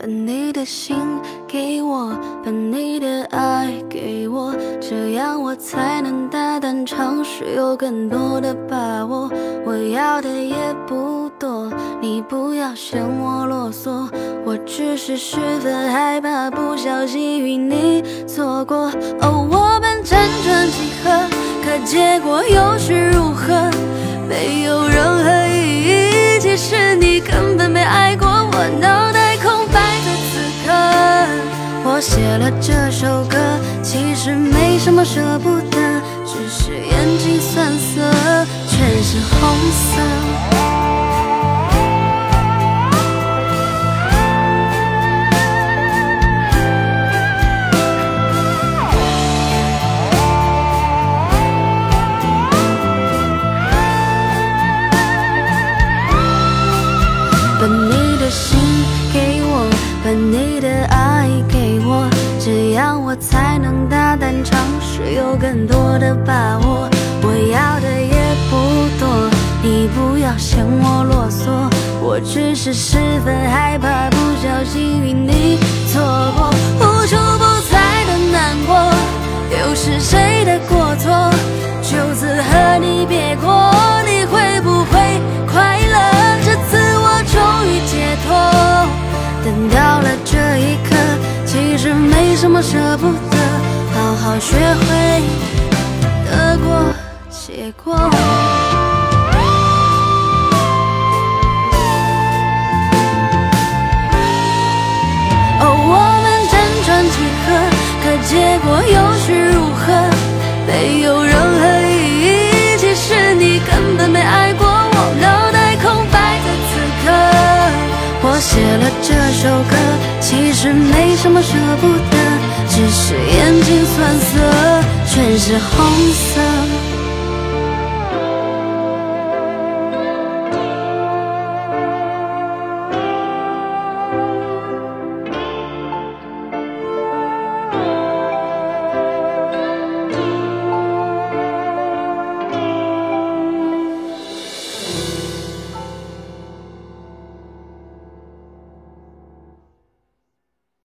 把你的心给我，把你的爱给我，这样我才能大胆尝试，有更多的把握。我要的也不多，你不要嫌我啰嗦，我只是十分害怕不小心与你错过。哦，我们辗转几何，可结果又是如写了这首歌，其实没什么舍不得，只是眼睛酸涩，全是红色。我才能大胆尝试，有更多的把握。我要的也不多，你不要嫌我啰嗦，我只是十分害怕不小心与你错过，无处什么舍不得，好好学会得过且过。哦，我们辗转几何，可结果又是如何？没有任何意义，其实你根本没爱过我，脑袋空白的此刻，我写了这。首歌其实没什么舍不得，只是眼睛酸涩，全是红色。